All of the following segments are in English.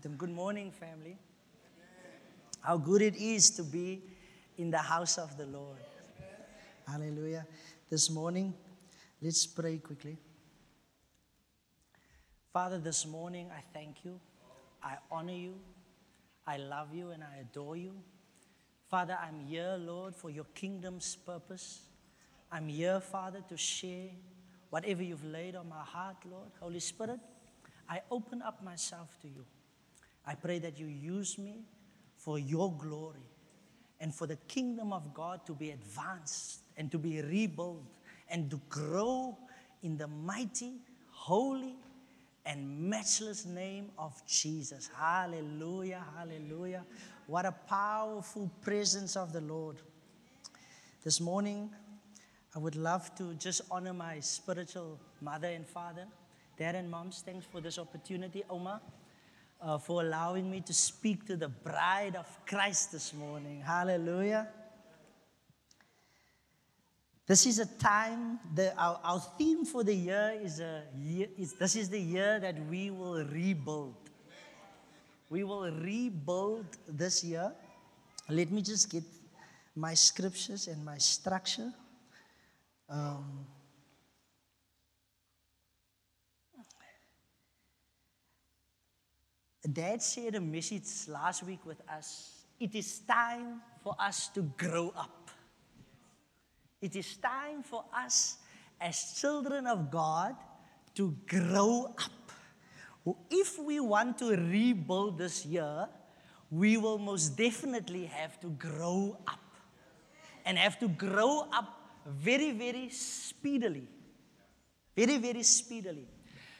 Good morning, family. How good it is to be in the house of the Lord. Hallelujah. This morning, let's pray quickly. Father, this morning I thank you. I honor you. I love you and I adore you. Father, I'm here, Lord, for your kingdom's purpose. I'm here, Father, to share whatever you've laid on my heart, Lord. Holy Spirit, I open up myself to you. I pray that you use me for your glory and for the kingdom of God to be advanced and to be rebuilt and to grow in the mighty, holy, and matchless name of Jesus. Hallelujah, hallelujah. What a powerful presence of the Lord. This morning, I would love to just honor my spiritual mother and father. Dad and moms, thanks for this opportunity. Oma, uh, for allowing me to speak to the bride of Christ this morning. Hallelujah. This is a time, the, our, our theme for the year is, a year is this is the year that we will rebuild. We will rebuild this year. Let me just get my scriptures and my structure. Um, Dad shared a message last week with us. It is time for us to grow up. It is time for us as children of God to grow up. If we want to rebuild this year, we will most definitely have to grow up and have to grow up very, very speedily. Very, very speedily.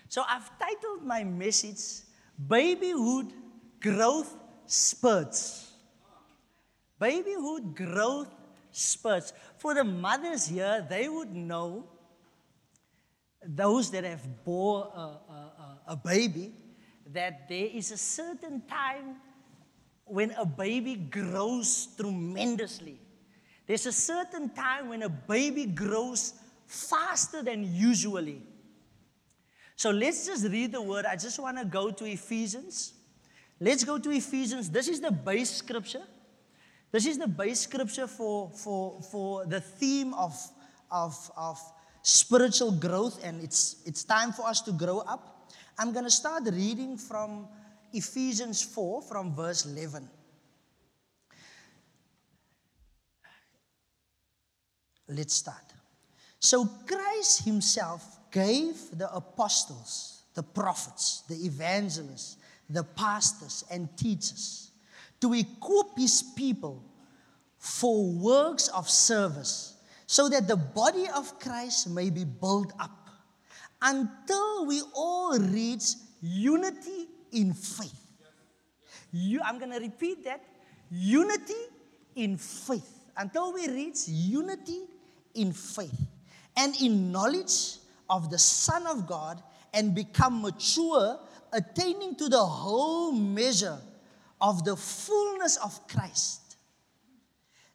So I've titled my message Babyhood Growth Spurts. Babyhood Growth Spurts. For the mothers here, they would know, those that have bore a, a, a baby, that there is a certain time when a baby grows tremendously. There's a certain time when a baby grows faster than usually. So let's just read the word. I just want to go to Ephesians. Let's go to Ephesians. This is the base scripture. This is the base scripture for, for, for the theme of, of, of spiritual growth, and it's, it's time for us to grow up. I'm going to start reading from Ephesians 4, from verse 11. Let's start. So Christ Himself gave the apostles, the prophets, the evangelists, the pastors, and teachers to equip His people for works of service so that the body of Christ may be built up until we all reach unity in faith. You, I'm going to repeat that unity in faith until we reach unity in faith and in knowledge of the Son of God and become mature, attaining to the whole measure of the fullness of Christ.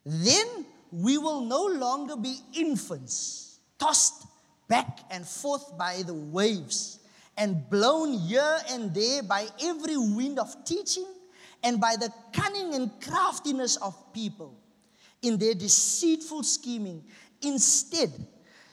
Then we will no longer be infants, tossed back and forth by the waves and blown here and there by every wind of teaching and by the cunning and craftiness of people in their deceitful scheming. Instead,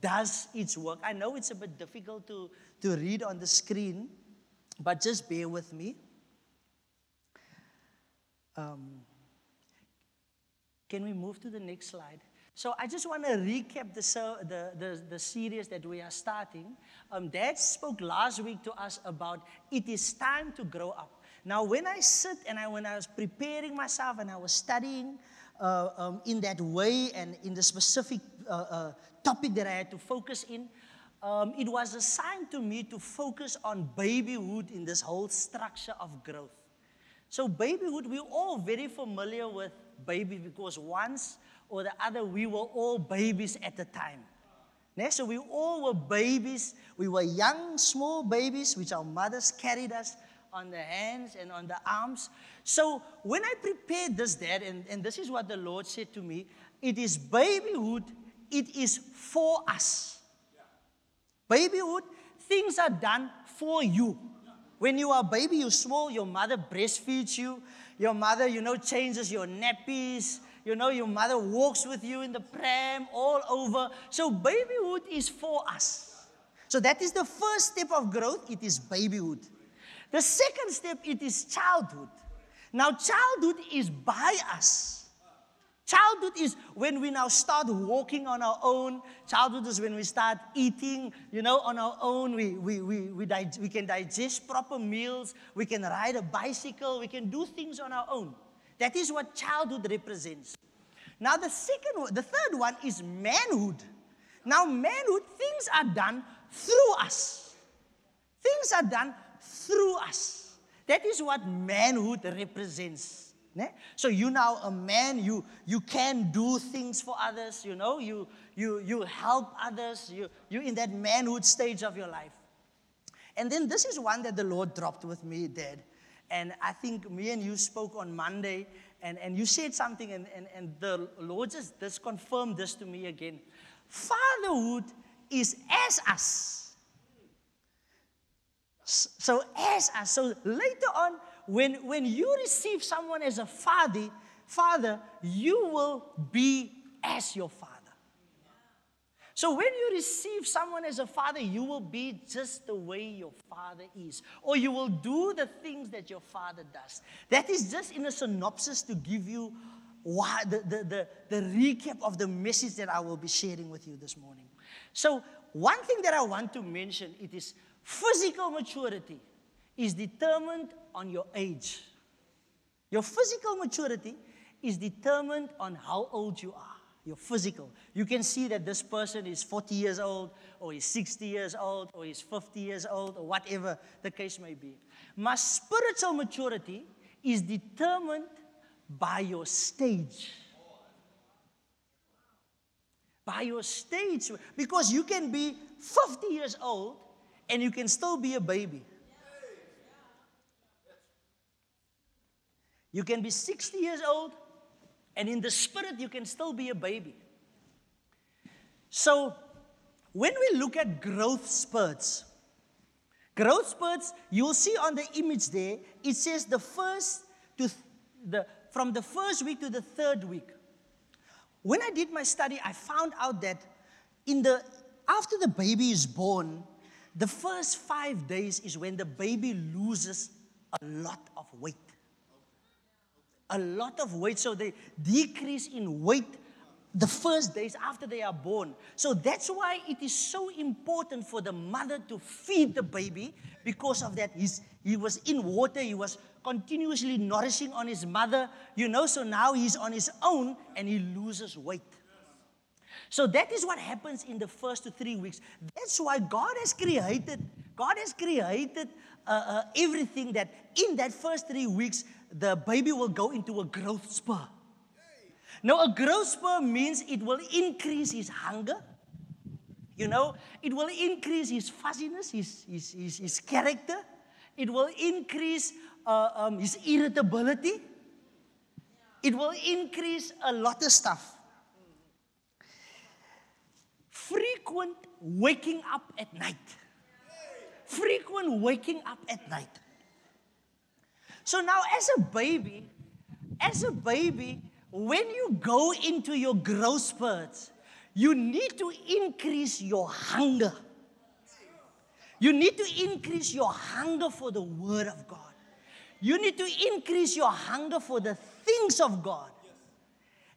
does its work. I know it's a bit difficult to, to read on the screen, but just bear with me. Um, can we move to the next slide? So I just want to recap the, the, the, the, series that we are starting. Um, Dad spoke last week to us about it is time to grow up. Now, when I sit and I, when I was preparing myself and I was studying uh, um, in that way and in the specific uh, uh, topic that I had to focus in, um, it was assigned to me to focus on babyhood in this whole structure of growth. So, babyhood, we're all very familiar with baby because once or the other, we were all babies at the time. So, we all were babies. We were young, small babies, which our mothers carried us on the hands and on the arms. So, when I prepared this, Dad, and, and this is what the Lord said to me it is babyhood, it is for us. Babyhood, things are done for you. When you are a baby, you're small, your mother breastfeeds you. Your mother, you know, changes your nappies. You know, your mother walks with you in the pram all over. So, babyhood is for us. So, that is the first step of growth. It is babyhood. The second step, it is childhood. Now, childhood is by us. Childhood is when we now start walking on our own. Childhood is when we start eating, you know, on our own. We, we, we, we, di- we can digest proper meals. We can ride a bicycle. We can do things on our own. That is what childhood represents. Now, the second the third one is manhood. Now, manhood, things are done through us. Things are done through us. That is what manhood represents. So you now a man, you, you can do things for others, you know, you, you, you help others, you, you're in that manhood stage of your life. And then this is one that the Lord dropped with me, Dad. And I think me and you spoke on Monday, and, and you said something, and, and, and the Lord just, just confirmed this to me again. Fatherhood is as us. So, as us. So later on, when, when you receive someone as a father, father, you will be as your father. So when you receive someone as a father, you will be just the way your father is, or you will do the things that your father does. That is just in a synopsis to give you why, the, the, the, the recap of the message that I will be sharing with you this morning. So one thing that I want to mention it is physical maturity is determined on your age. Your physical maturity is determined on how old you are. Your physical. You can see that this person is 40 years old, or he's 60 years old, or he's 50 years old, or whatever the case may be. My spiritual maturity is determined by your stage. By your stage. Because you can be 50 years old and you can still be a baby. You can be 60 years old, and in the spirit, you can still be a baby. So, when we look at growth spurts, growth spurts, you'll see on the image there, it says the first to th- the from the first week to the third week. When I did my study, I found out that in the after the baby is born, the first five days is when the baby loses a lot of weight a lot of weight. So they decrease in weight the first days after they are born. So that's why it is so important for the mother to feed the baby because of that. He's, he was in water, he was continuously nourishing on his mother, you know, so now he's on his own and he loses weight. So that is what happens in the first to three weeks. That's why God has created, God has created uh, uh, everything that in that first three weeks, the baby will go into a growth spur. Now, a growth spur means it will increase his hunger. You know, it will increase his fuzziness, his, his, his, his character. It will increase uh, um, his irritability. It will increase a lot of stuff. Frequent waking up at night. Frequent waking up at night. So now, as a baby, as a baby, when you go into your growth spurts, you need to increase your hunger. You need to increase your hunger for the Word of God. You need to increase your hunger for the things of God.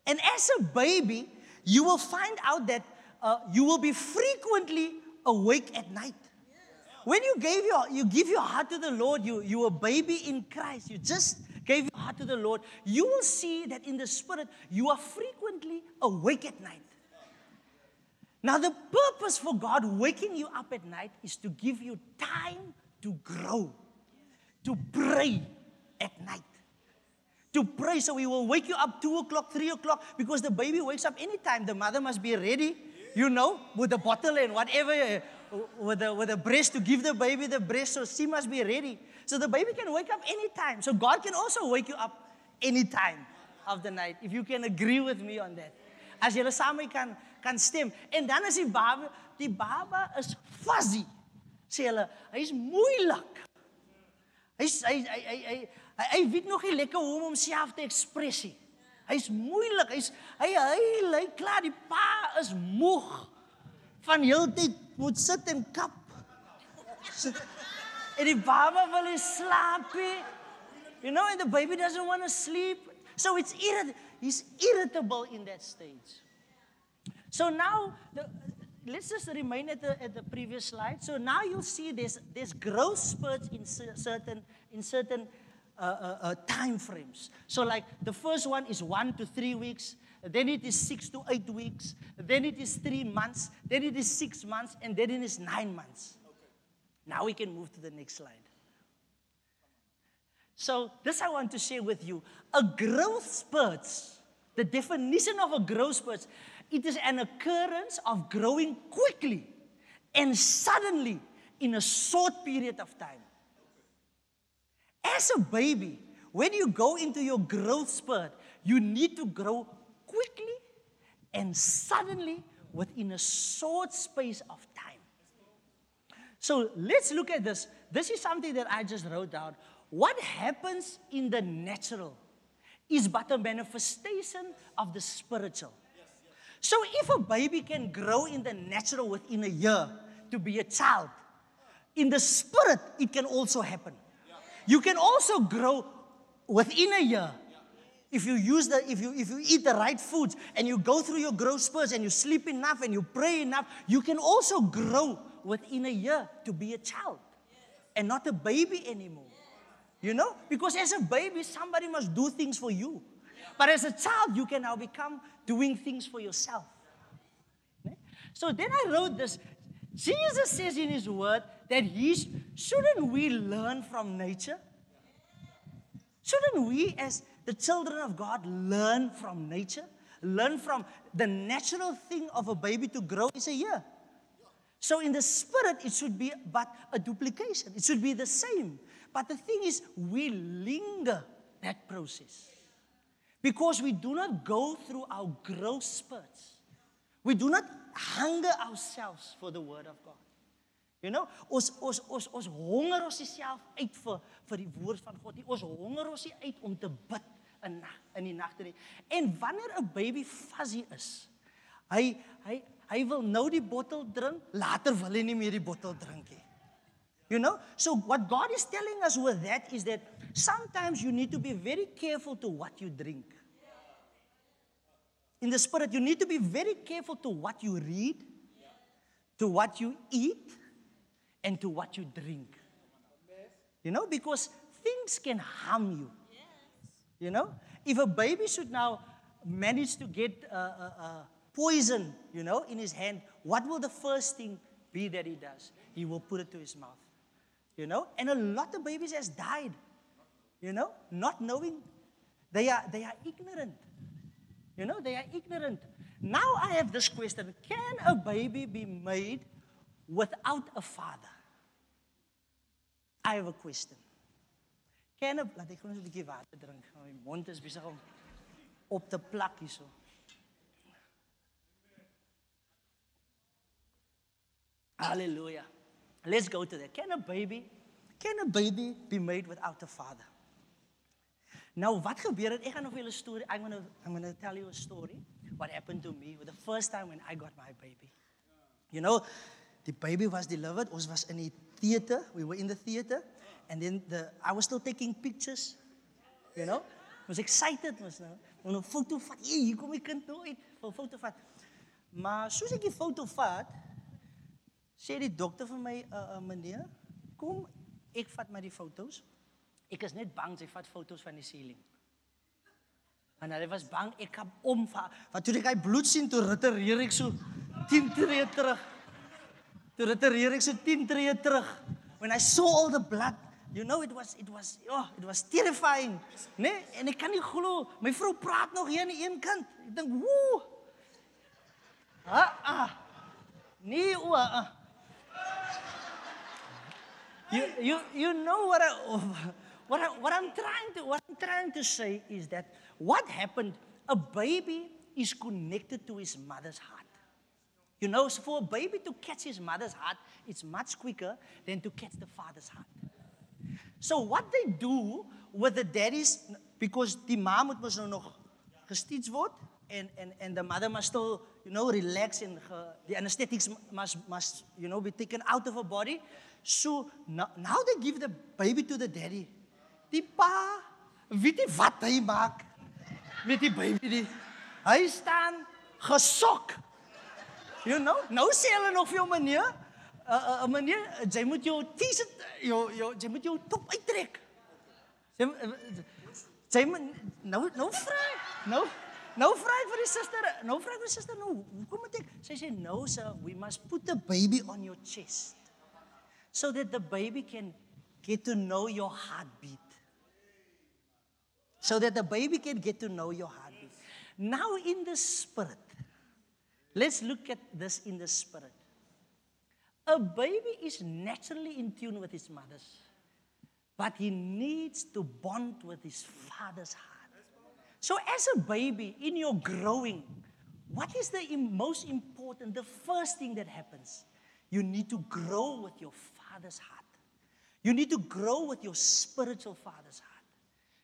And as a baby, you will find out that uh, you will be frequently awake at night. When you gave your, you give your heart to the Lord, you, you a baby in Christ, you just gave your heart to the Lord, you will see that in the spirit, you are frequently awake at night. Now, the purpose for God waking you up at night is to give you time to grow, to pray at night. to pray. So we will wake you up 2 o'clock, 3 o'clock, because the baby wakes up anytime. The mother must be ready, you know, with the bottle and whatever, with the, with the breast to give the baby the breast. So she must be ready. So the baby can wake up anytime. So God can also wake you up anytime of the night, if you can agree with me on that. As julle saam mee kan kan stem. En dan is die baba, die baba is fuzzy. Sê hulle, hy's moeilik. Hy's hy hy hy hy hy, hy weet nog nie lekker hoe om homself te ekspressie. Hy's moeilik. Hy's hy hy hy klaar die pa is moeg van heeltyd moet sit en die baba wil slaap. You know, and the baby doesn't want to sleep. So it's irrit he's irritable in that stage. So now the, let's just remain at the, at the previous slide. So now you'll see there's, there's growth spurts in certain, in certain uh, uh, uh, time frames. So like the first one is one to three weeks, then it is six to eight weeks, then it is three months, then it is six months, and then it is nine months. Okay. Now we can move to the next slide. So this I want to share with you. A growth spurt, the definition of a growth spurt it is an occurrence of growing quickly and suddenly in a short period of time. As a baby, when you go into your growth spurt, you need to grow quickly and suddenly within a short space of time. So let's look at this. This is something that I just wrote down. What happens in the natural is but a manifestation of the spiritual. So if a baby can grow in the natural within a year to be a child, in the spirit, it can also happen. You can also grow within a year. If you use the, if you if you eat the right foods and you go through your growth spurts and you sleep enough and you pray enough, you can also grow within a year to be a child and not a baby anymore. You know? Because as a baby, somebody must do things for you. But as a child, you can now become doing things for yourself. So then I wrote this. Jesus says in his word that he shouldn't we learn from nature? Shouldn't we, as the children of God, learn from nature? Learn from the natural thing of a baby to grow is a year. So in the spirit, it should be but a duplication. It should be the same. But the thing is, we linger that process. Because we do not go through our growth spurts. We do not hunger ourselves for the word of God. You know, ons ons ons ons honger ons self uit vir vir die woord van God. Ons honger ons uit om te bid in in die nagte. En wanneer 'n baby fuzzy is, hy hy hy wil nou die bottel drink, later wil hy nie meer die bottel drink nie. You know? So what God is telling us with that is that sometimes you need to be very careful to what you drink. In the spirit, you need to be very careful to what you read, to what you eat, and to what you drink. You know, because things can harm you. You know, if a baby should now manage to get uh, uh, uh, poison, you know, in his hand, what will the first thing be that he does? He will put it to his mouth you know? And a lot of babies has died you know? Not knowing they are they are ignorant you know? They are ignorant. Now i have this question. Can a baby be made without a father? I have a question laat ek gou net 'n bietjie water drink my mond is besig om op te plak hierso Hallelujah. Let's go to that. Can a baby, can a baby be made without a father? Nou wat gebeur er? het? Ek gaan nog storie. I'm going to I'm going to tell you a story what happened to me the first time when I got my baby. You know, the baby was delivered. Ons was in die theater. We were in the theater and then the I was still taking pictures. You know? I was excited was nou. Om 'n foto vat. Hier kom die kind nou uit. 'n Foto vat. Maar soos ek die foto vat, sê die dokter vir my, uh, uh, meneer, kom, ek vat maar die foto's. Ek is net bang sy vat foto's van die ceiling. En hy was bang ek kan omval. Want toe ek hy bloed sien, toe ritereer ek so 10 tree terug. Toe ritereer ek so 10 tree terug. When I saw all the blood, you know, it was, it was, oh, it was terrifying. Nee? En ek kan nie glo, my vrou praat nog hier aan die een kant. Ek dink, woe. Ah, ah. Nee, o, ah. You, you, you know what, I, what, I, what I'm trying to what I'm trying to say is that what happened? A baby is connected to his mother's heart. You know, for a baby to catch his mother's heart, it's much quicker than to catch the father's heart. So what they do with the daddies, because the moet mos nou nog gestitch word and, and, and the mother must still, you know, relax and her, the anesthetics must, must, you know, be taken out of her body. So now, now they give the baby to the daddy. Die pa, weet jy wat hy maak met die baby? Die, hy staan gesok. You know? Nou sê hulle nog vir jou meneer, 'n meneer, jy moet jou T-shirt, jou jou jy moet jou top uittrek. Jy jy moet nou nou vra. Nou nou vra vir die suster, nou vra vir die suster nou, hoekom moet ek? Sy sê no sir, we must put the baby on your chest. So that the baby can get to know your heartbeat. So that the baby can get to know your heartbeat. Now in the spirit Let's look at this in the spirit. A baby is naturally in tune with his mother's, but he needs to bond with his father's heart. So, as a baby, in your growing, what is the most important, the first thing that happens? You need to grow with your father's heart. You need to grow with your spiritual father's heart.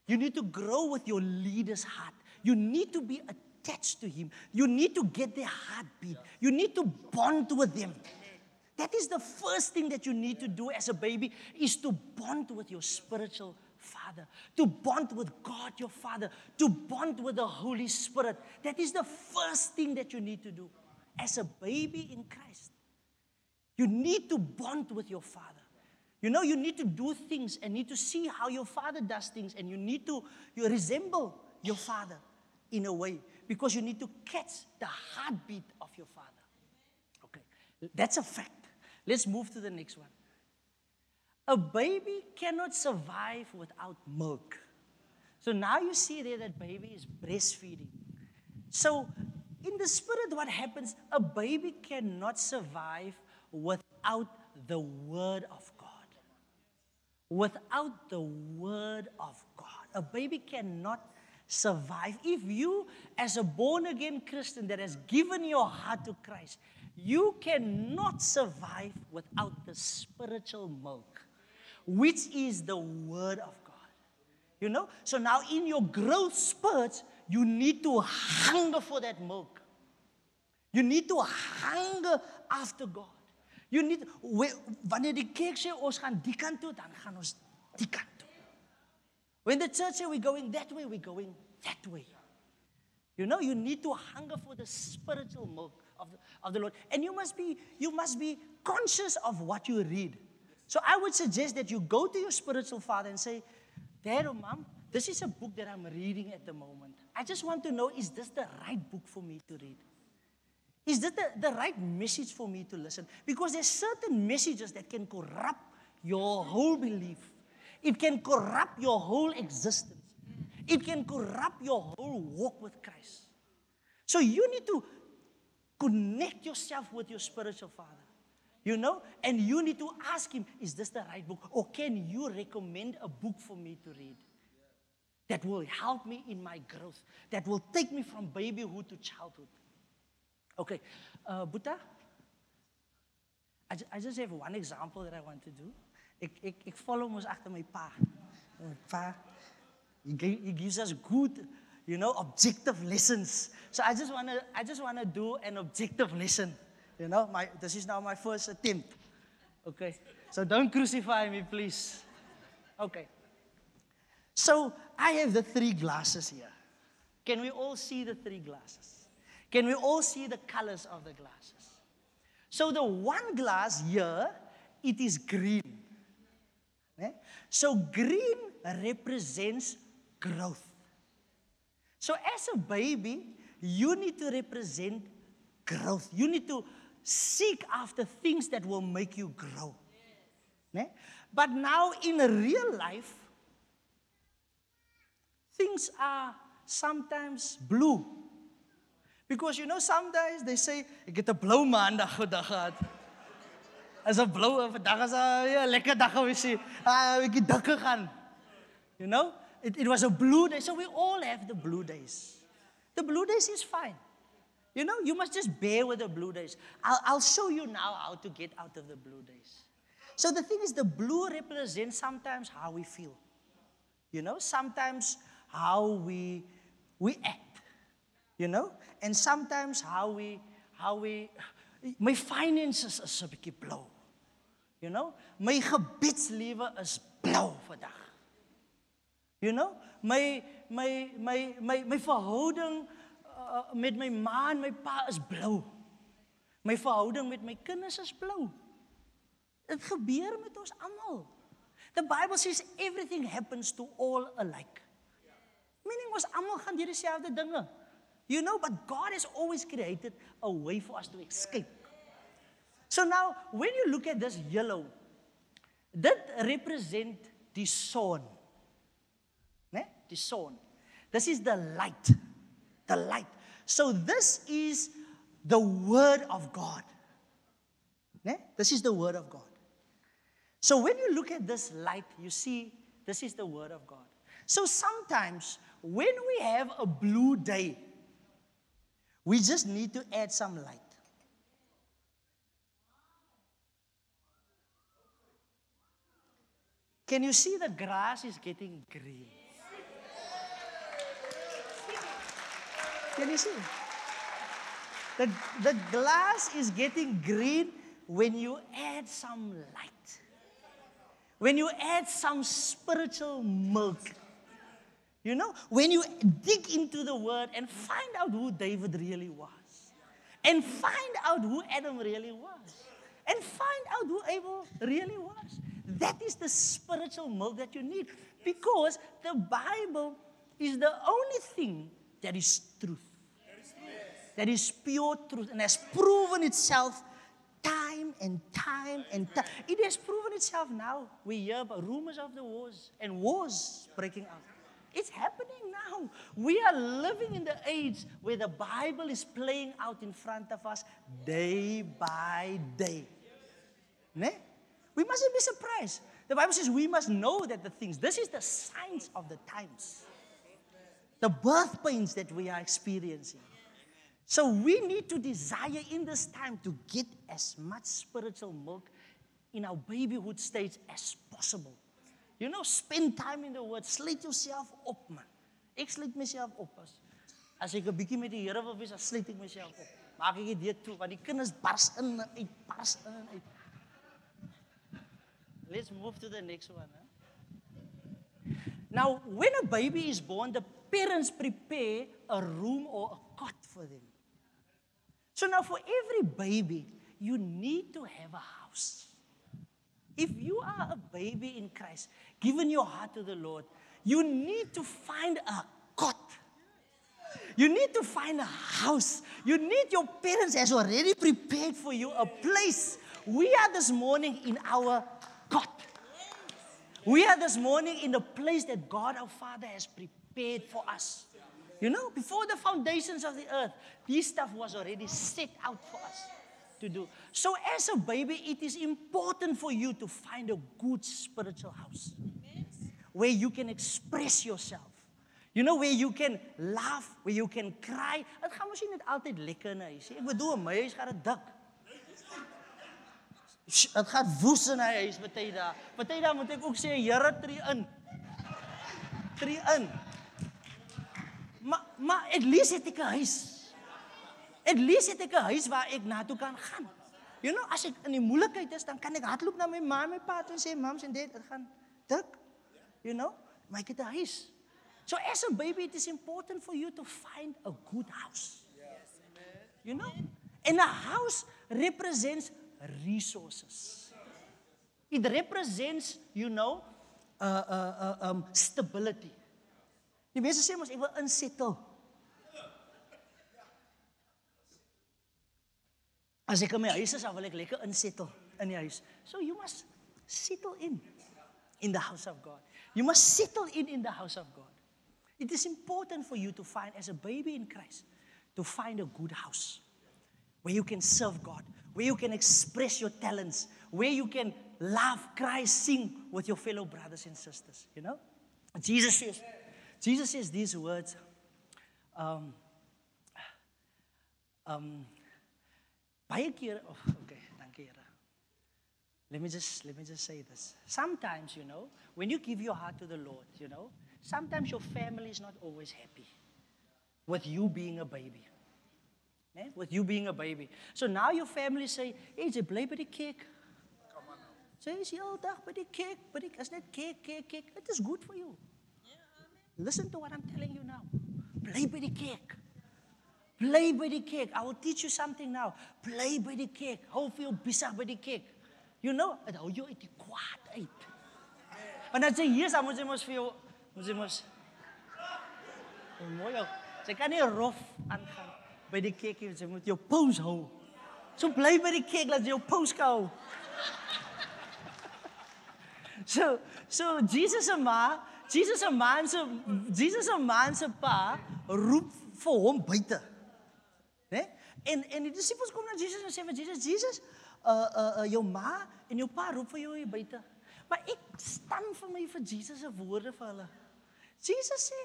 You need to grow with your leader's heart. You need to be attached to Him. You need to get their heartbeat. You need to bond with them. That is the first thing that you need to do as a baby is to bond with your spiritual father, to bond with God your father, to bond with the Holy Spirit. That is the first thing that you need to do as a baby in Christ. You need to bond with your father. You know, you need to do things and need to see how your father does things, and you need to you resemble your father in a way because you need to catch the heartbeat of your father. Okay, that's a fact. Let's move to the next one. A baby cannot survive without milk. So now you see there that baby is breastfeeding. So, in the spirit, what happens? A baby cannot survive without the word of God. Without the word of God. A baby cannot survive. If you, as a born again Christian that has given your heart to Christ, you cannot survive without the spiritual milk, which is the Word of God. You know? So now in your growth spurts, you need to hunger for that milk. You need to hunger after God. You need wanneer die kerk sê ons gaan die kant toe, dan gaan ons die kant when the church say we're going that way, we're going that way. You know, you need to hunger for the spiritual milk of the, of the Lord. And you must, be, you must be conscious of what you read. So I would suggest that you go to your spiritual father and say, Dad or mom, this is a book that I'm reading at the moment. I just want to know is this the right book for me to read? Is this the, the right message for me to listen? Because there's certain messages that can corrupt your whole belief. It can corrupt your whole existence. It can corrupt your whole walk with Christ. So you need to connect yourself with your spiritual father. You know? And you need to ask him, is this the right book? Or can you recommend a book for me to read? That will help me in my growth. That will take me from babyhood to childhood. Okay. Uh, Buddha, I, I just have one example that I want to do. Ik, ik, ik follow mos agter my pa. My pa, he, he gives us good, you know, objective lessons. So I just wanna, I just wanna do an objective lesson. You know, my, this is now my first attempt. Okay, so don't crucify me, please. Okay. So I have the three glasses here. Can we all see the three glasses? Can we all see the colors of the glasses? So the one glass here, it is green. Eh? So green represents growth. So as a baby, you need to represent growth. You need to seek after things that will make you grow. But now in real life, things are sometimes blue. Because you know, sometimes they say, ek het 'n blou maandag vandag gehad. As 'n blou vandag is 'n ja, lekker dag gewees. Ah, ek het dik gegaan. You know? It, it was a blue day. So we all have the blue days. The blue days is fine. You know, you must just bear with the blue days. I'll, I'll show you now how to get out of the blue days. So the thing is, the blue represents sometimes how we feel. You know, sometimes how we, we act. You know, and sometimes how we, how we, my finances is 'n bietjie blou. You know, my gebedslewe is blou vandag. You know, my my my my my verhouding uh, met my ma en my pa is blou. My verhouding met my kinders is blou. Dit gebeur met ons almal. The Bible says everything happens to all alike. Meaning ons almal gaan deur dieselfde dinge. You know, but God has always created a way for us to escape. So now, when you look at this yellow, that represent die son. Son. This is the light. The light. So this is the word of God. This is the word of God. So when you look at this light, you see this is the word of God. So sometimes when we have a blue day, we just need to add some light. Can you see the grass is getting green? Can you see? The, the glass is getting green when you add some light. When you add some spiritual milk. You know, when you dig into the word and find out who David really was, and find out who Adam really was, and find out who Abel really was. That is the spiritual milk that you need because the Bible is the only thing that is truth. That is pure truth and has proven itself time and time and time. It has proven itself now. We hear about rumors of the wars and wars breaking out. It's happening now. We are living in the age where the Bible is playing out in front of us day by day. Ne? We mustn't be surprised. The Bible says we must know that the things, this is the signs of the times, the birth pains that we are experiencing. So we need to desire in this time to get as much spiritual milk in our babyhood stage as possible. You know, spend time in the word. Sluit yourself op, man. Ek sluit myself op as as ek 'n bietjie met die Here wil wees, dan sluit myself op. Maak ek dit toe want die kinders bars in en uit, bars in en uit. Let's move to the next one. Huh? Now, when a baby is born, the parents prepare a room or a cot for them. So now for every baby, you need to have a house. If you are a baby in Christ, given your heart to the Lord, you need to find a cot. You need to find a house. You need your parents has already prepared for you a place. We are this morning in our cot. We are this morning in the place that God our Father has prepared for us. You know, before the foundations of the earth, this stuff was already set out for us to do. So, as a baby, it is important for you to find a good spiritual house where you can express yourself. You know, where you can laugh, where you can cry. Dit gaan mos nie net altyd lekker in 'n huis nie. Ek bedoel, my huis gaan dit dik. Dit gaan woes in 'n huis baie dae. Baie dae moet ek ook sê, Here, tree in. Tree in. Maar at least het ek 'n huis. At least het ek 'n huis waar ek na toe kan gaan. You know, as ek in die moeilikheid is, dan kan ek hardloop na my ma en my pa toe en sê, "Mams en dad, dit gaan dik." You know? Maar ek het 'n huis. So as a baby, it is important for you to find a good house. Yes, amen. You know? And a house represents resources. It represents, you know, uh, uh, uh, um, stability. Die mense sê mos ek wil insettle. As ek in my huis is, dan wil ek lekker insettle in die huis. So you must settle in. in the house of God. You must settle in in the house of God. It is important for you to find, as a baby in Christ, to find a good house where you can serve God, where you can express your talents, where you can laugh, cry, sing with your fellow brothers and sisters. You know? Jesus says, Jesus says these words. Um, um, keer, oh, okay, dankie Here. Let me just let me just say this. Sometimes, you know, when you give your heart to the Lord, you know, sometimes your family is not always happy with you being a baby. Eh? With you being a baby. So now your family say, hey, jy bly by die kerk. Sê jy heel dag by die kerk, by die is net kerk, kerk, kerk. It is good for you. Yeah, Listen to what I'm telling you now. Bly by die kerk. Bly by the cake. I will teach you something now. Play by the cake. Hou veel besig by die kerk. You know, dit hou jou uit die kwaad uit. Want dan sê Jesus, moet jy mos vir jou moet jy mos Mooi. Jy kan nie rof aangaan by die kerk jy moet jou pose hou. So bly by die cake laat jy jou pose hou. So, so Jesus se ma, Jesus se man se Jesus se man se pa roep vir hom buite. En en die disippels kom Jesus sê vir Jesus, Jesus, uh uh, uh jou ma en jou pa roep vir jou hier buite. Maar ek staan vir my vir Jesus se woorde vir hulle. Jesus sê,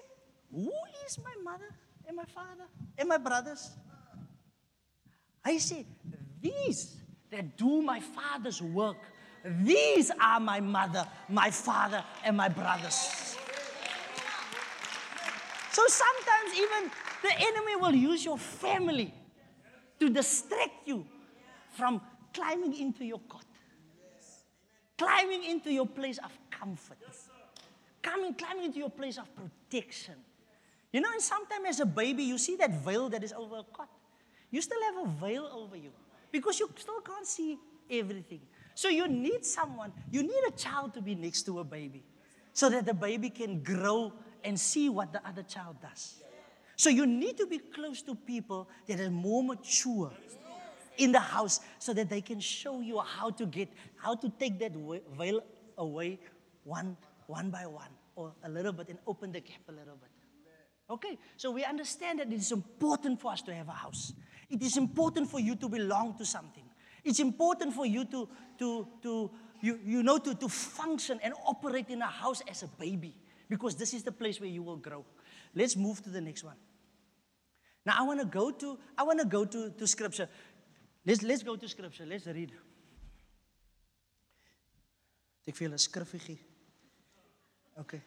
"Who is my mother and my father and my brothers?" Hy sê, "These that do my father's work, these are my mother, my father and my brothers." So sometimes even the enemy will use your family to distract you from climbing into your cot, climbing into your place of comfort, coming, climbing into your place of protection. You know, and sometimes as a baby, you see that veil that is over a cot. You still have a veil over you because you still can't see everything. So you need someone, you need a child to be next to a baby so that the baby can grow and see what the other child does. So you need to be close to people that are more mature in the house so that they can show you how to get, how to take that veil away one, one by one or a little bit and open the gap a little bit. Okay, so we understand that it is important for us to have a house. It is important for you to belong to something. It's important for you to, to, to you, you know, to, to function and operate in a house as a baby because this is the place where you will grow. Let's move to the next one. Now I want to go to I want to go to, to scripture. Let's let's go to scripture. Let's read. Ek feel 'n skrifgie. Okay.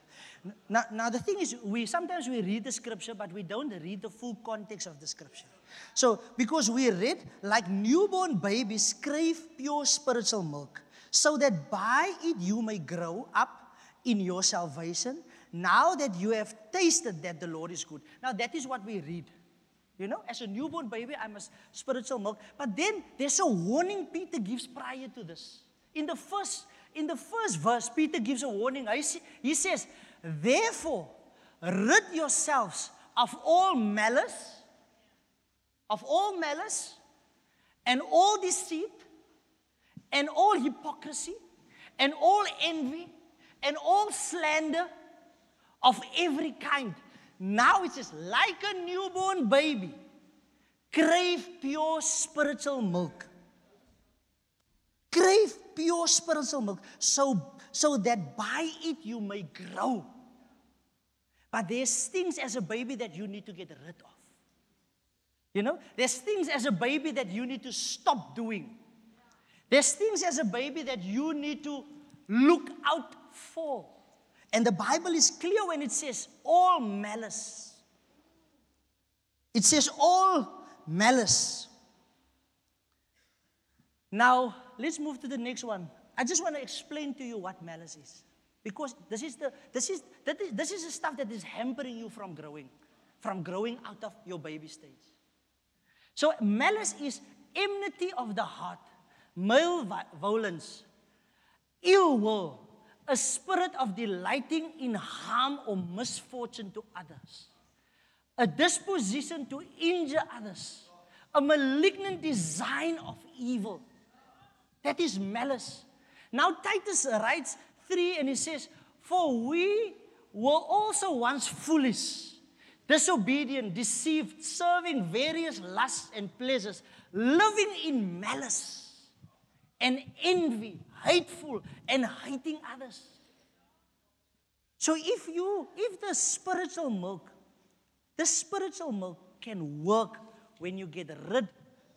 Now, now the thing is, we sometimes we read the scripture, but we don't read the full context of the scripture. So, because we read like newborn babies crave pure spiritual milk, so that by it you may grow up in your salvation, now that you have tasted that the Lord is good. Now, that is what we read. You know, as a newborn baby, I'm a spiritual milk. But then there's a warning Peter gives prior to this. In the first, in the first verse, Peter gives a warning. He says, Therefore, rid yourselves of all malice, of all malice, and all deceit, and all hypocrisy, and all envy, and all slander of every kind. Now it says, like a newborn baby, crave pure spiritual milk. Crave pure spiritual milk so, so that by it you may grow. But there's things as a baby that you need to get rid of. You know, there's things as a baby that you need to stop doing. There's things as a baby that you need to look out for. And the Bible is clear when it says all malice. It says all malice. Now, let's move to the next one. I just want to explain to you what malice is. Because this is the this is that is this is the stuff that is hampering you from growing, from growing out of your baby stage. So malice is enmity of the heart, malevolence, ill will, a spirit of delighting in harm or misfortune to others, a disposition to injure others, a malignant design of evil. That is malice. Now, Titus writes, 3 and he says, For we were also once foolish, disobedient, deceived, serving various lusts and pleasures, living in malice and envy, hateful, and hating others. So if you, if the spiritual milk, the spiritual milk can work when you get rid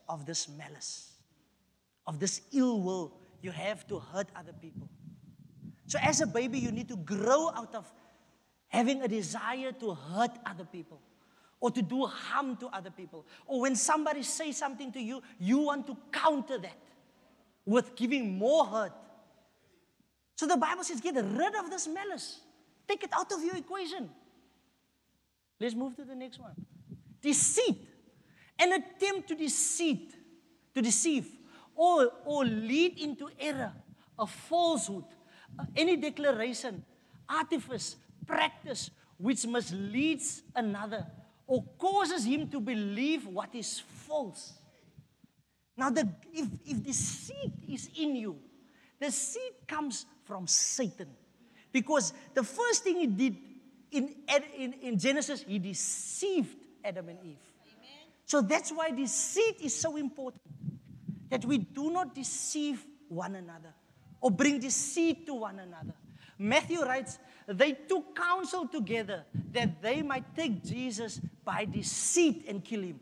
of this malice, of this ill will you have to hurt other people. So as a baby, you need to grow out of having a desire to hurt other people or to do harm to other people. Or when somebody says something to you, you want to counter that with giving more hurt. So the Bible says, get rid of this malice. Take it out of your equation. Let's move to the next one. Deceit. An attempt to deceive, to deceive, or, or lead into error, a falsehood, any declaration, artifice, practice which misleads another or causes him to believe what is false. Now, the, if, if the seed is in you, the seed comes from Satan. Because the first thing he did in, in, in Genesis, he deceived Adam and Eve. Amen. So that's why the seed is so important. That we do not deceive one another or bring deceit to one another. Matthew writes, they took counsel together that they might take Jesus by deceit and kill him.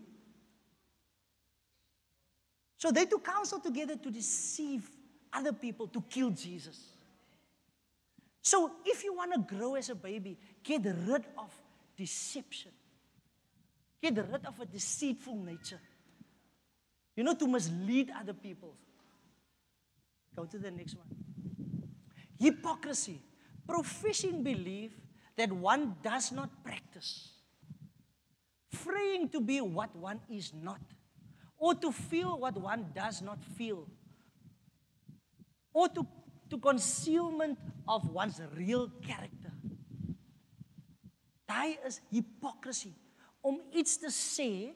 So they took counsel together to deceive other people to kill Jesus. So if you want to grow as a baby, get rid of deception. Get rid of a deceitful nature. You know, to mislead other people. Go to the next one. Hypocrisy professing belief that one does not practice, fraying to be what one is not, or to feel what one does not feel, or to, to concealment of one's real character. Daai is hypocrisy. Om iets te sê,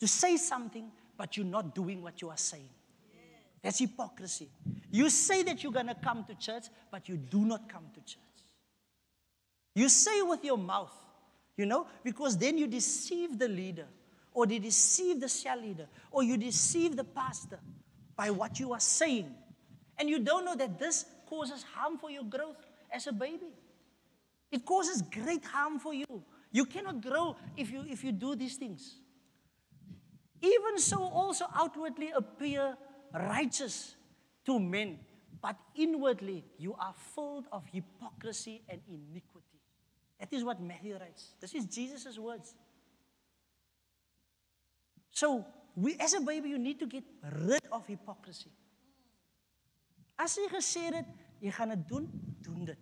to say something but you're not doing what you are saying. That's hypocrisy. You say that you're going to come to church, but you do not come to church. You say with your mouth, you know, because then you deceive the leader, or you deceive the cell leader, or you deceive the pastor by what you are saying. And you don't know that this causes harm for your growth as a baby. It causes great harm for you. You cannot grow if you, if you do these things. Even so, also outwardly appear righteous to men, but inwardly you are filled of hypocrisy and iniquity. That is what Matthew writes. This is Jesus' words. So, we, as a baby, you need to get rid of hypocrisy. As jy gesê het, jy gaan dit doen, doen dit.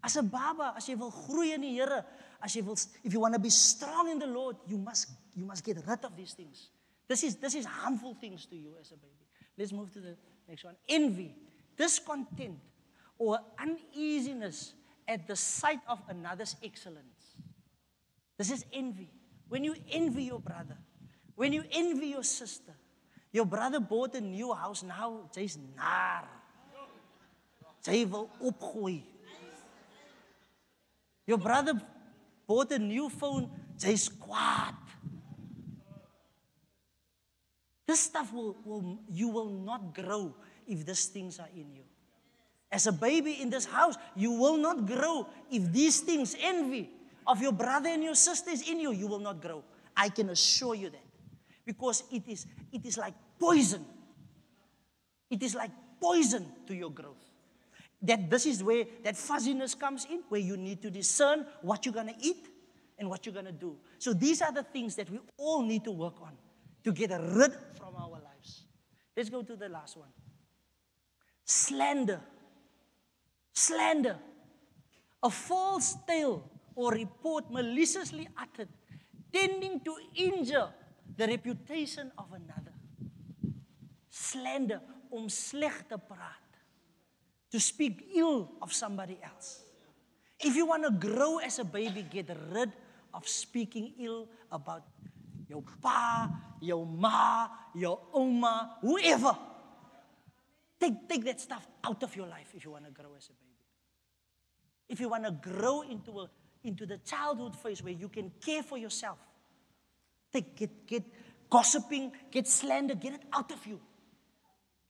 As 'n baba, as jy wil groei in die Here, as jy wil if you want to be strong in the Lord, you must you must get rid of these things. This is, this is harmful things to you as a baby. Let's move to the next one. Envy, discontent, or uneasiness at the sight of another's excellence. This is envy. When you envy your brother, when you envy your sister, your brother bought a new house, now jy's nar. Jy wil opgooi. Your brother bought a new phone, jy's kwaad. This stuff will, will, you will not grow if these things are in you. As a baby in this house, you will not grow if these things, envy of your brother and your sisters in you, you will not grow. I can assure you that. Because it is, it is like poison. It is like poison to your growth. That this is where that fuzziness comes in, where you need to discern what you're going to eat and what you're going to do. So these are the things that we all need to work on to get rid from our lives. Let's go to the last one slander. Slander. A false tale or report maliciously uttered, tending to injure the reputation of another. Slander, om sleg te praat. To speak ill of somebody else. If you want to grow as a baby, get rid of speaking ill about your pa, your ma, your oma, whoever. Take, take that stuff out of your life if you want to grow as a baby. If you want to grow into, a, into the childhood phase where you can care for yourself, take, get, get gossiping, get slander, get it out of you.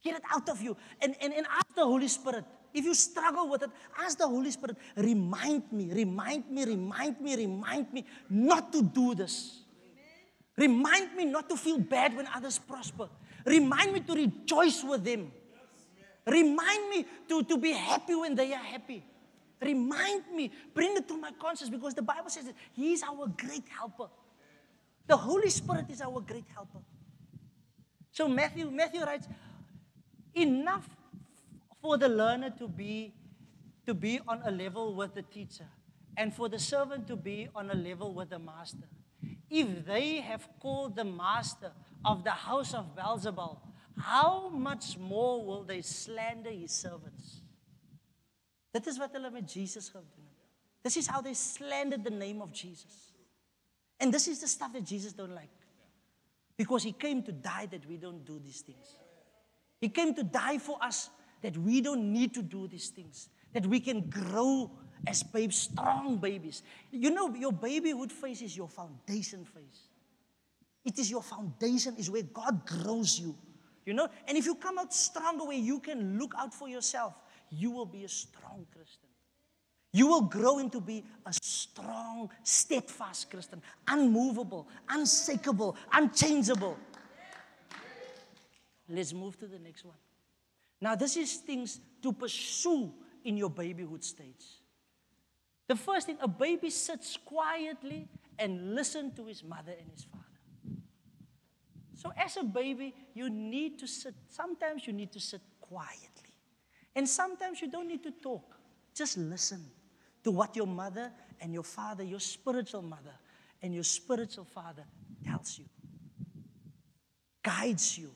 Get it out of you. And, and, and ask the Holy Spirit. If you struggle with it, ask the Holy Spirit, remind me, remind me, remind me, remind me not to do this. Remind me not to feel bad when others prosper. Remind me to rejoice with them. Remind me to, to be happy when they are happy. Remind me, bring it to my conscience because the Bible says that He is our great helper. The Holy Spirit is our great helper. So Matthew, Matthew writes, enough for the learner to be, to be on a level with the teacher and for the servant to be on a level with the master. If they have called the master of the house of Beelzebul, how much more will they slander his servants? Dit is wat hulle met Jesus gedoen het. This is how they slandered the name of Jesus. And this is the stuff that Jesus don't like. Because he came to die that we don't do these things. He came to die for us that we don't need to do these things. That we can grow as babes, strong babies. You know, your babyhood phase is your foundation phase. It is your foundation, is where God grows you. You know, and if you come out stronger where you can look out for yourself, you will be a strong Christian. You will grow into be a strong, steadfast Christian, unmovable, unshakable, unchangeable. Let's move to the next one. Now, this is things to pursue in your babyhood stage. The first thing, a baby sits quietly and listen to his mother and his father. So as a baby, you need to sit, sometimes you need to sit quietly. And sometimes you don't need to talk. Just listen to what your mother and your father, your spiritual mother and your spiritual father tells you. Guides you.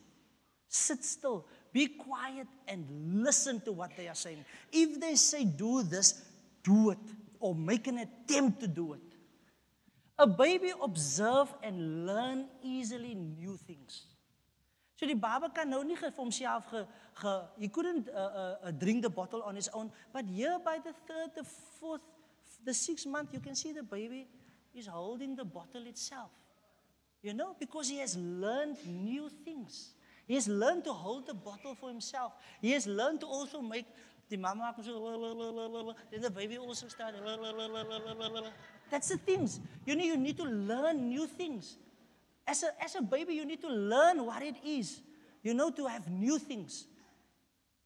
Sit still. Be quiet and listen to what they are saying. If they say do this, do it or make an attempt to do it. A baby observe and learn easily new things. So die baba kan nou nie vir homself ge, ge he couldn't uh, uh, uh, drink the bottle on his own, but here by the third, the fourth, the sixth month you can see the baby is holding the bottle itself. You know, because he has learned new things. He has learned to hold the bottle for himself. He has learned to also make the mama so then the baby also started That's the things. You need, you need to learn new things. As a, as a baby, you need to learn what it is. You know, to have new things,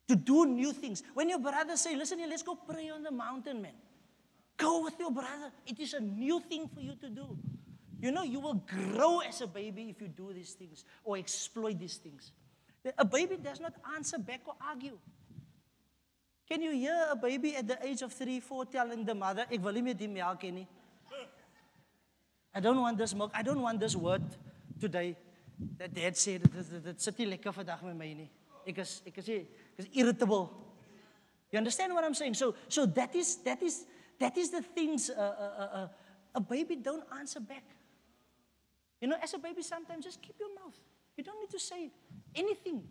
to do new things. When your brother say, listen here, let's go pray on the mountain, man. Go with your brother. It is a new thing for you to do. You know, you will grow as a baby if you do these things or exploit these things. A baby does not answer back or argue. Can you hear a baby at the age of three, four telling the mother, ek. I don't want this milk. I don't want this word today. That dad said dit dit sit nie lekker vandag met my nie. Ek is ek is ek is irritable. You understand what I'm saying? So so that is that is that is the things uh, uh, uh, uh, a baby don't answer back. You know, as a baby sometimes just keep your mouth. You don't need to say anything.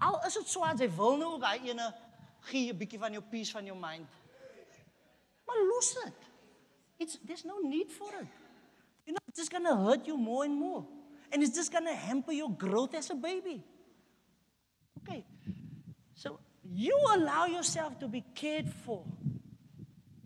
Al is dit swaar jy wil nou ook hy ene gee 'n bietjie van jou peace van jou mind. Maar los dit. It's there's no need for it. You know, it's just going to hurt you more and more. And it's just going to hamper your growth as a baby. Okay. So you allow yourself to be cared for.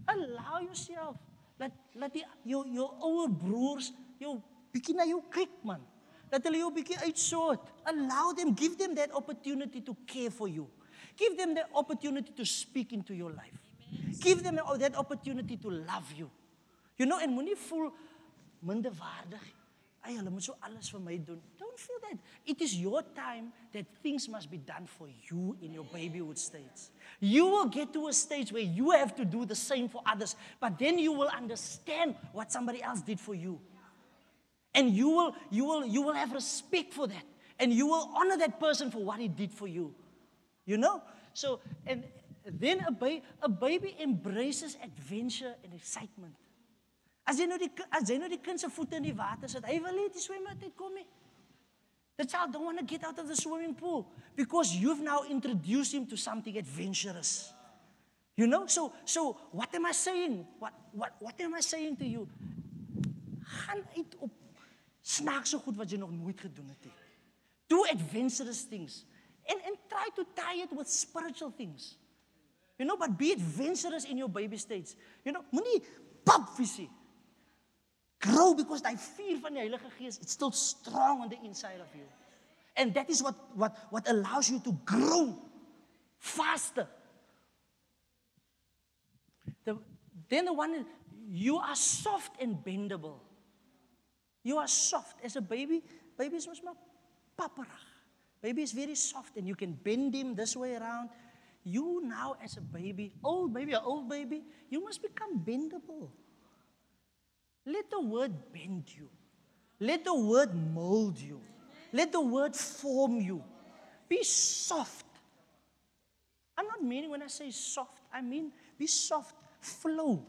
Allow yourself. Laat laat die jou jou ouer broers jou bietjie na jou kyk man. Laat hulle jou bietjie uitsort. Allow them, give them that opportunity to care for you. Give them the opportunity to speak into your life. Amen. Give them that opportunity to love you. You know, en moenie voel minderwaardig. Ay, so. Don't feel that. It is your time that things must be done for you in your babyhood stage. You will get to a stage where you have to do the same for others, but then you will understand what somebody else did for you. And you will you will you will have respect for that. And you will honor that person for what he did for you. You know? So and then a, ba- a baby embraces adventure and excitement. As jy nou die as jy nou die kind se voete in die water sit, hy wil net die swembad uitkom nie. The child don't want to get out of the swimming pool because you've now introduced him to something adventurous. You know, so so what am I saying? What what what am I saying to you? Gaan uit op snaakse goed wat jy nog nooit gedoen het nie. Do adventurous things. And and try to tie it with spiritual things. You know, but be adventurous in your baby states. You know, moenie pap visie. Grow because daai vuur van die Heilige Gees, it's still strong on the inside of you. And that is what what what allows you to grow faster. The, then the one you are soft and bendable. You are soft as a baby. Baby is maar papperig. Baby is very soft and you can bend him this way around. You now as a baby, old baby, old baby, you must become bendable. Let the word bend you. Let the word mold you. Let the word form you. Be soft. I'm not meaning when I say soft, I mean be soft, flow.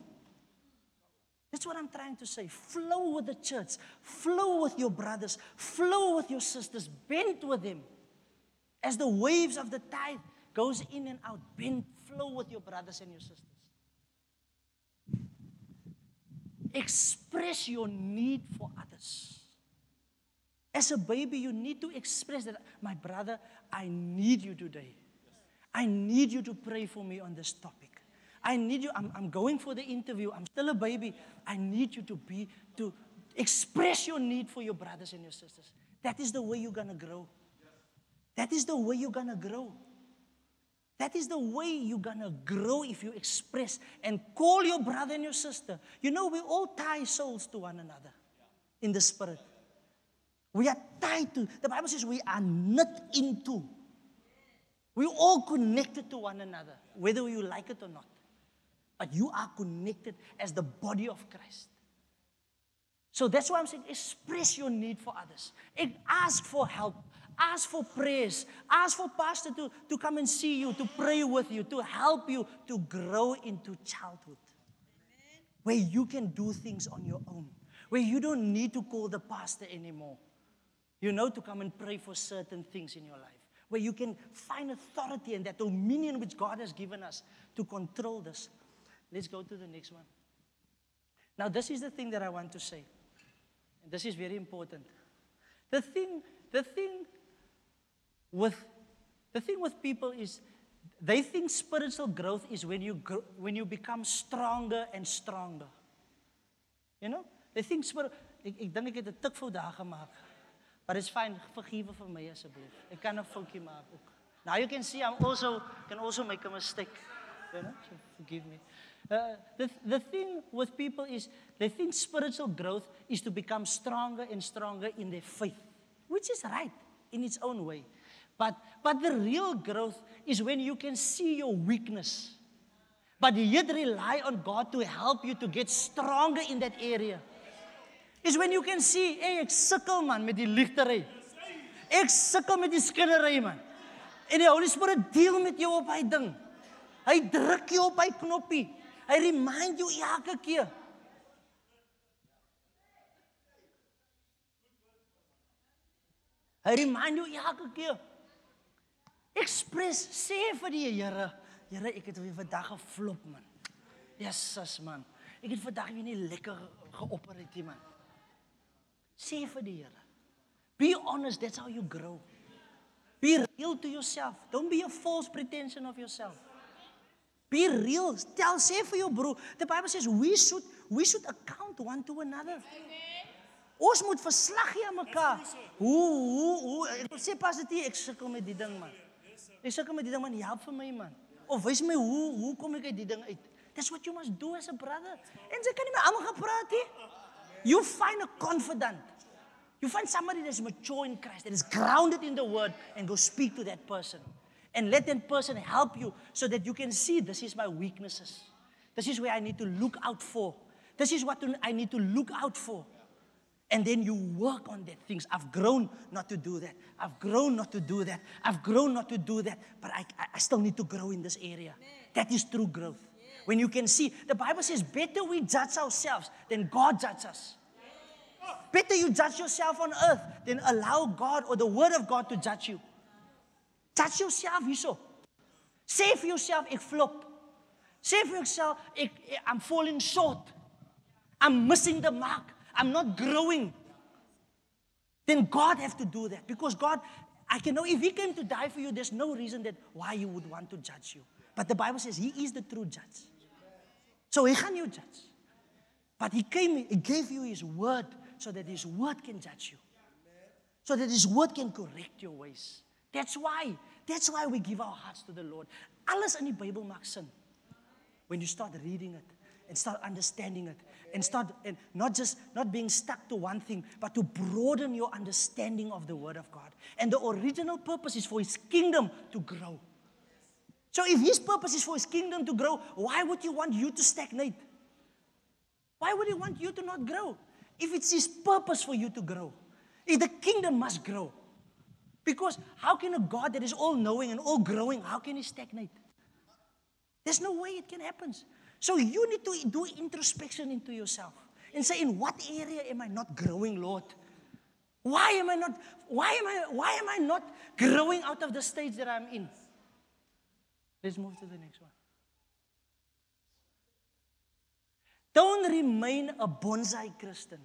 That's what I'm trying to say. Flow with the church, flow with your brothers, flow with your sisters, bend with them. As the waves of the tide goes in and out, bend, flow with your brothers and your sisters. Express your need for others. As a baby, you need to express that, my brother, I need you today. I need you to pray for me on this topic. I need you. I'm, I'm going for the interview. I'm still a baby. I need you to be, to express your need for your brothers and your sisters. That is the way you're going to grow. That is the way you're going to grow. That is the way you're to grow if you express and call your brother and your sister. You know, we all tie souls to one another in the spirit. We are tied to, the Bible says we are knit into. We're all connected to one another, whether you like it or not. But you are connected as the body of Christ. So that's why I'm saying express your need for others. Ask for help. Ask for prayers. Ask for pastor to, to come and see you, to pray with you, to help you to grow into childhood. Where you can do things on your own. Where you don't need to call the pastor anymore. You know to come and pray for certain things in your life. Where you can find authority and that dominion which God has given us to control this. Let's go to the next one. Now, this is the thing that I want to say. And this is very important. The thing, the thing with the thing with people is they think spiritual growth is when you when you become stronger and stronger. You know? They think spirit ek ek dink ek het 'n tikfout daar gemaak. But it's fine. Vergewe vir my asseblief. Ek kan 'n foutjie maak ook. Now you can see I'm also can also make a mistake. You know? So forgive me. Uh, the, the thing with people is they think spiritual growth is to become stronger and stronger in their faith, which is right in its own way. But, but the real growth is when you can see your weakness, but yet rely on God to help you to get stronger in that area. Is when you can see, hey, ek sukkel man met die ligtery. Ek sukkel met die skinnery man. En die Holy Spirit deel met jou op hy ding. Hy druk jou op hy knoppie. Hy remind jou elke keer. Hy remind jou elke keer. Express sê vir die Here, Here, ek het weer vandag geflop man. Jesus man. Ek het vandag weer nie lekker geopereer nie man. Sê vir die Here. Be honest, that's how you grow. Be real to yourself. Don't be a false pretension of yourself. Be real. Tell say vir jou broer. The Bible says we should we should account one to another. Ons moet verslag gee aan mekaar. Hoe hoe hoe ek sê pas dit ek sukkel met die ding man. Ek sukkel met die ding man, help vir my man. Of wys my hoe hoe kom ek uit die ding uit? That's what you must do as a brother. En jy kan nie met almal nie. You find a confidant. You find somebody that's mature in Christ, that is grounded in the word and go speak to that person. and let that person help you so that you can see this is my weaknesses. This is where I need to look out for. This is what I need to look out for. And then you work on that things. I've grown not to do that. I've grown not to do that. I've grown not to do that. But I, I still need to grow in this area. That is true growth. When you can see, the Bible says, better we judge ourselves than God judge us. Better you judge yourself on earth than allow God or the word of God to judge you. Judge yourself hierso. Sê vir jouself ek flop. Sê vir jouself I'm falling short. I'm missing the mark. I'm not growing. Then God have to do that because God I can know if he came to die for you there's no reason that why you would want to judge you. But the Bible says he is the true judge. So he gaan jou judge. But he came he gave you his word so that his word can judge you. So that his word can correct your ways. That's why. That's why we give our hearts to the Lord. Alles in die Bybel maak sin. When you start reading it and start understanding it and start and not just not being stuck to one thing but to broaden your understanding of the word of God. And the original purpose is for his kingdom to grow. So if his purpose is for his kingdom to grow, why would He want you to stagnate? Why would he want you to not grow? If it's his purpose for you to grow, if the kingdom must grow. Because how can a God that is all knowing and all growing, how can he stagnate? There's no way it can happen. So you need to do introspection into yourself and say, in what area am I not growing, Lord? Why am I not, why am I, why am I not growing out of the stage that I'm in? Let's move to the next one. Don't remain a bonsai Christian.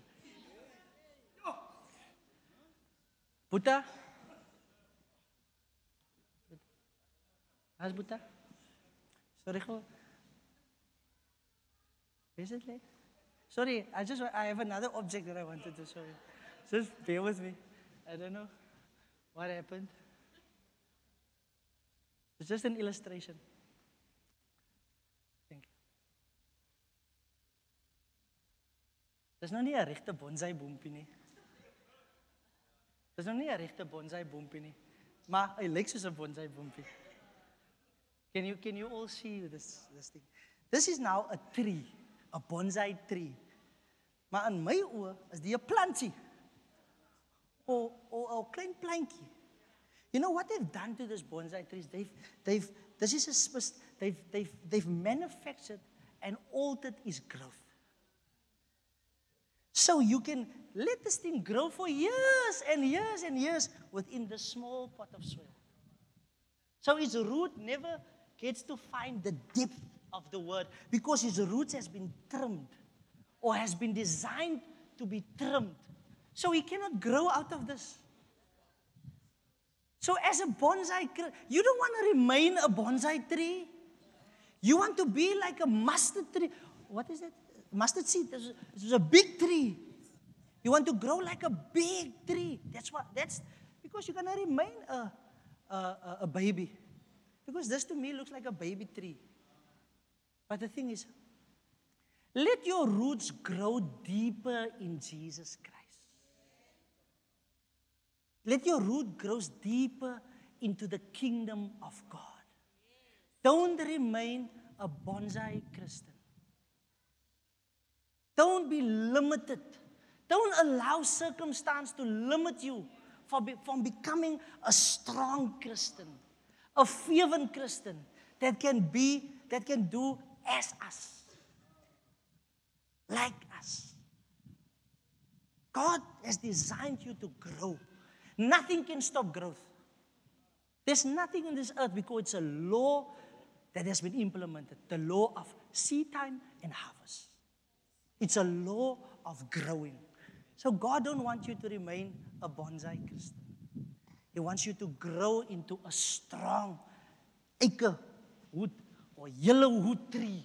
Buddha? How's Buddha? Sorry, late? Sorry, I just I have another object that I wanted to show you. Just bear with me. I don't know what happened. It's just an illustration. Thank you. Dis nou nie 'n regte bonsai boompie nie. Dis nou 'n regte bonsai boompie nie. Maar hy lyk soos 'n bonsai boompie. Can you can you all see this this thing? This is now a tree, a bonsai tree. Maar in my oë is dit 'n plantjie. O o 'n klein plantjie. You know what they've done to this bonsai trees? They've, they've, this is a, they've, they've, they've manufactured and altered its growth. So you can let this thing grow for years and years and years within the small pot of soil. So its root never gets to find the depth of the word because its roots has been trimmed or has been designed to be trimmed. So he cannot grow out of this. So, as a bonsai, you don't want to remain a bonsai tree. You want to be like a mustard tree. What is that? Mustard seed. This is a big tree. You want to grow like a big tree. That's what. That's because you're gonna remain a, a, a baby. Because this to me looks like a baby tree. But the thing is, let your roots grow deeper in Jesus Christ. Let your root grow deeper into the kingdom of God. Don't remain a bonsai Christian. Don't be limited. Don't allow circumstance to limit you from, from becoming a strong Christian, a fervent Christian that can be, that can do as us, like us. God has designed you to grow. Nothing can stop growth. There's nothing in this earth because it's a law that has been implemented the law of seed time and harvest. It's a law of growing. So God don't want you to remain a bonsai Christian. He wants you to grow into a strong acre wood or yellow wood tree.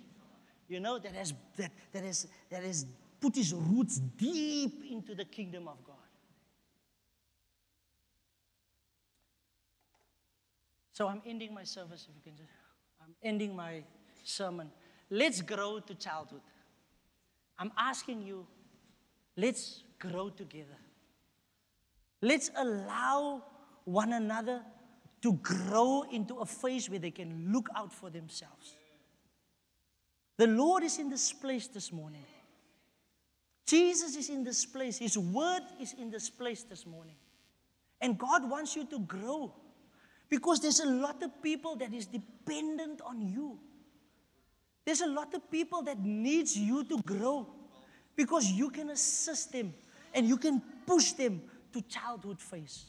You know, that has that, that has that has put his roots deep into the kingdom of God. So I'm ending my service, if you can just, I'm ending my sermon. Let's grow to childhood. I'm asking you, let's grow together. Let's allow one another to grow into a phase where they can look out for themselves. The Lord is in this place this morning. Jesus is in this place. His word is in this place this morning. And God wants you to grow. Because there's a lot of people that is dependent on you. There's a lot of people that needs you to grow because you can assist them. and you can push them to childhood phase.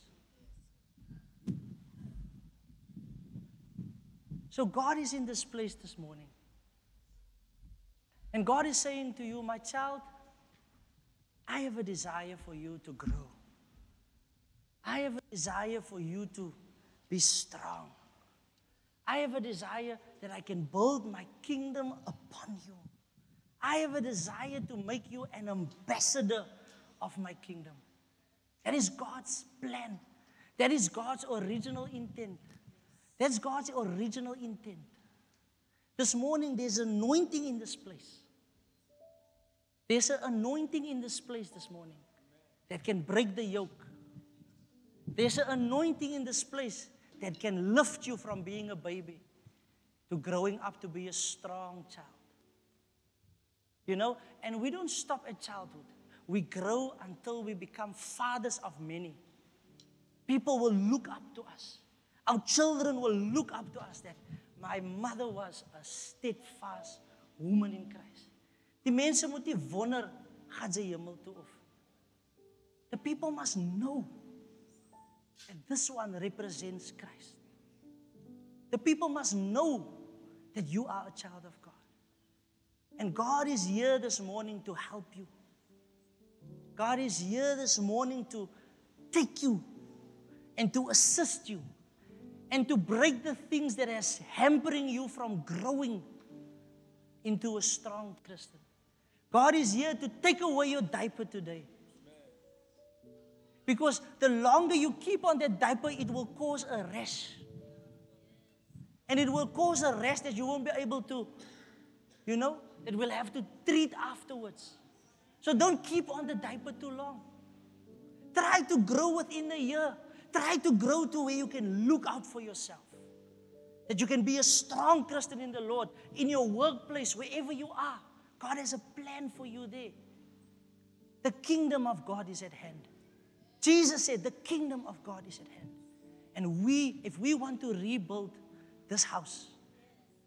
So God is in this place this morning. And God is saying to you, my child, I have a desire for you to grow. I have a desire for you to be strong. I have a desire that I can build my kingdom upon you. I have a desire to make you an ambassador of my kingdom. That is God's plan. That is God's original intent. That's God's original intent. This morning, there's anointing in this place. There's an anointing in this place this morning that can break the yoke. There's an anointing in this place that can lift you from being a baby to growing up to be a strong child. You know, and we don't stop at childhood. We grow until we become fathers of many. People will look up to us. Our children will look up to us that my mother was a steadfast woman in Christ. Die mense moet nie wonder gaan sy hemel toe of. The people must know that this one represents Christ. The people must know that you are a child of God. And God is here this morning to help you. God is here this morning to take you and to assist you and to break the things that is hampering you from growing into a strong Christian. God is here to take away your diaper today. Because the longer you keep on that diaper, it will cause a rash. And it will cause a rash that you won't be able to, you know, that we'll have to treat afterwards. So don't keep on the diaper too long. Try to grow within a year. Try to grow to where you can look out for yourself. That you can be a strong Christian in the Lord, in your workplace, wherever you are. God has a plan for you there. The kingdom of God is at hand. Jesus said, The kingdom of God is at hand. And we, if we want to rebuild this house,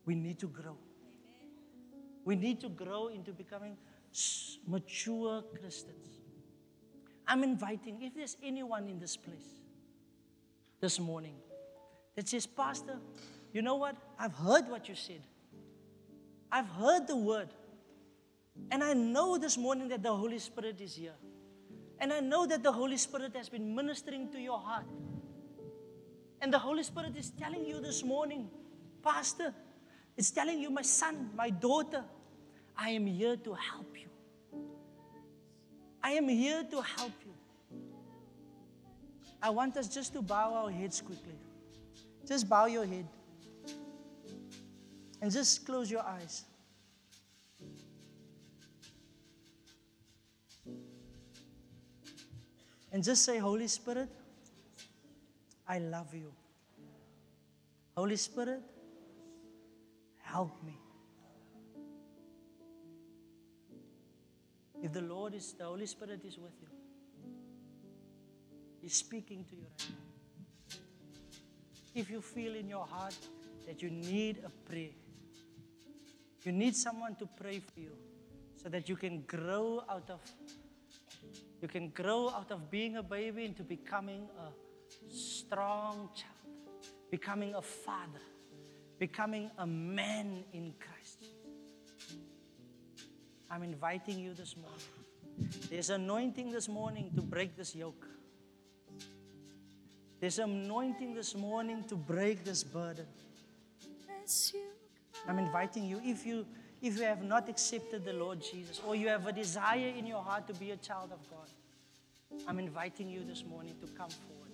we need to grow. We need to grow into becoming mature Christians. I'm inviting, if there's anyone in this place this morning that says, Pastor, you know what? I've heard what you said. I've heard the word. And I know this morning that the Holy Spirit is here. And I know that the Holy Spirit has been ministering to your heart. And the Holy Spirit is telling you this morning, Pastor, it's telling you, my son, my daughter, I am here to help you. I am here to help you. I want us just to bow our heads quickly. Just bow your head. And just close your eyes. And just say, Holy Spirit, I love you. Holy Spirit, help me. If the Lord is, the Holy Spirit is with you, Speaking to you right now. If you feel in your heart that you need a prayer, you need someone to pray for you so that you can grow out of you can grow out of being a baby into becoming a strong child, becoming a father, becoming a man in Christ. I'm inviting you this morning. There's anointing this morning to break this yoke. There's anointing this morning to break this burden. I'm inviting you if you if you have not accepted the Lord Jesus or you have a desire in your heart to be a child of God. I'm inviting you this morning to come forward.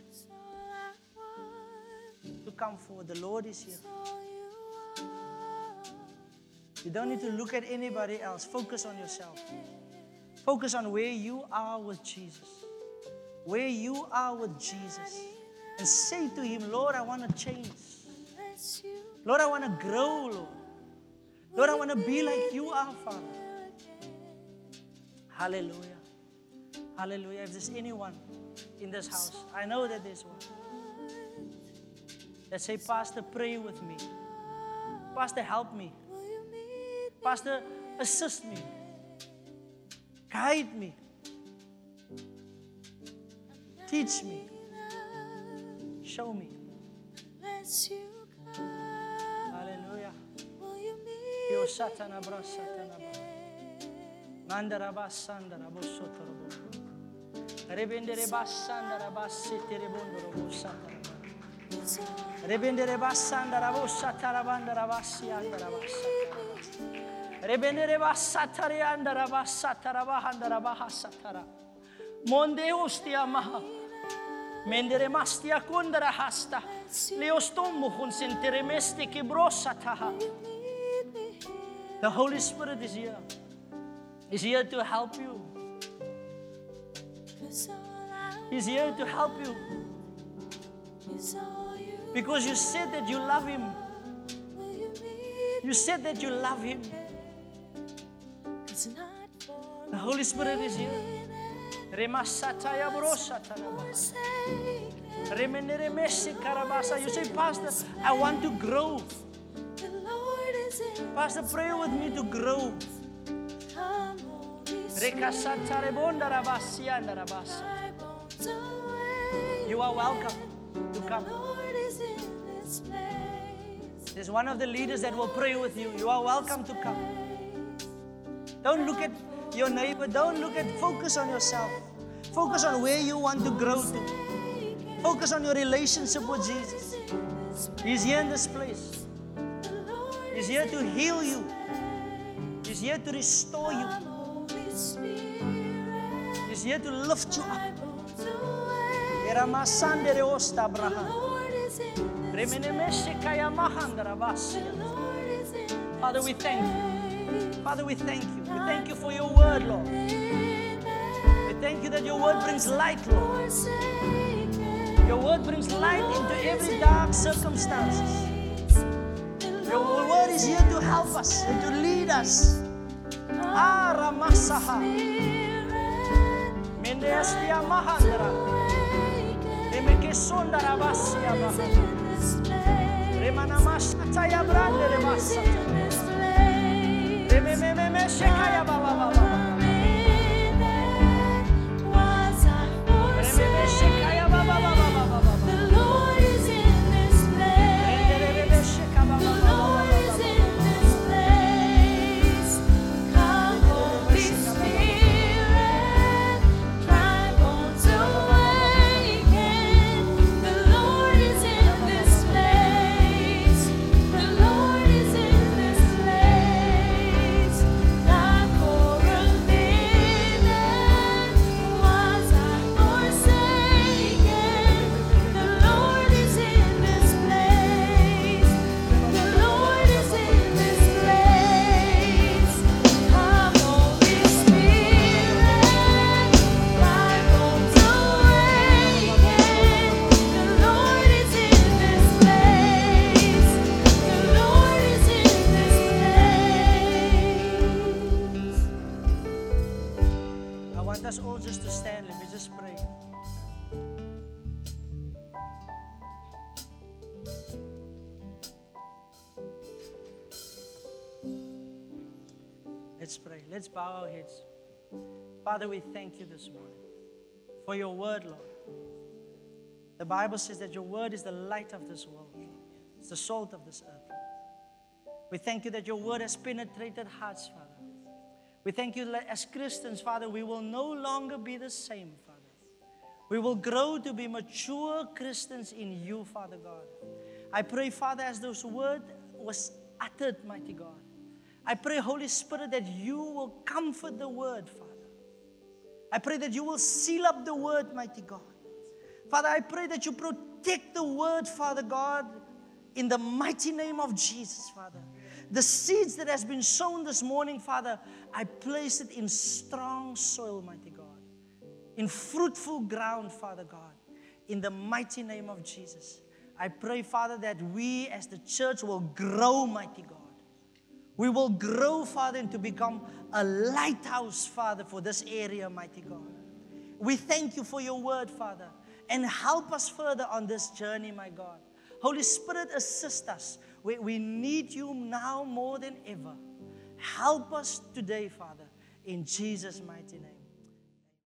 To come forward. The Lord is here. You don't need to look at anybody else. Focus on yourself. Focus on where you are with Jesus. Where you are with Jesus. And say to Him, Lord, I want to change. Lord, I want to grow, Lord. Lord, I want to be like you are, Father. Hallelujah. Hallelujah. If there's anyone in this house, I know that there's one. That say, Pastor, pray with me. Pastor, help me. Pastor, assist me. Guide me. Teach me. Show me. Bless you, come. Hallelujah. Will you Yo meet satana bra satana bra. Mandara basandara bosotoro bo. Rebendere basandara basitere bondoro bo satara ba. It's all Rebendere basandara bo satara bandara basiandara basatara. Rebendere basatare andara basatara bahandara bahasatara. Monde ostia maha. Mendere mastia kundara hasta. Leostombo hun sentere mesti ki brosataha. meet. The Holy Spirit is here. He's here to help you. He's here to help you. is. Because you said that you love Him. You said that you love Him. The Holy Spirit is here. You say, Pastor, I want to grow. The Lord is in. Pastor, pray with me to grow. Come, Holy Spirit. Rekasatare bondarabasiandarabasa. I won't away. You are welcome to come. Lord is in this place. There's one of the leaders that will pray with you. You are welcome to come. Don't look at your neighbor. Don't look at, focus on yourself. Focus on where you want to grow to. Focus on your relationship with Jesus. He's here in this place. He's here to heal you. He's here to restore you. He's here to lift you up. Father, we thank you. Father, we thank you. We thank you for your word, Lord. We thank you that your word brings light, Lord. Your word brings light into every dark circumstances. Your word is here to help us and to lead us. Ah, Ramasaha. Mendeastia Mahandra. Remekesonda Rabasia Baha. Remanamashataya Brande Rebasata. Remememe Shekaya Baba Baba. Father, we thank you this morning for your word, Lord. The Bible says that your word is the light of this world, it's the salt of this earth. We thank you that your word has penetrated hearts, Father. We thank you that as Christians, Father, we will no longer be the same, Father. We will grow to be mature Christians in you, Father God. I pray, Father, as those word was uttered, mighty God. I pray, Holy Spirit, that you will comfort the word, Father. I pray that you will seal up the word, mighty God. Father, I pray that you protect the word, Father God, in the mighty name of Jesus, Father. The seeds that has been sown this morning, Father, I place it in strong soil, mighty God. In fruitful ground, Father God. In the mighty name of Jesus. I pray, Father, that we as the church will grow, mighty God. We will grow, Father, and to become a lighthouse, Father, for this area, mighty God. We thank you for your word, Father, and help us further on this journey, my God. Holy Spirit, assist us. We, we need you now more than ever. Help us today, Father, in Jesus' mighty name.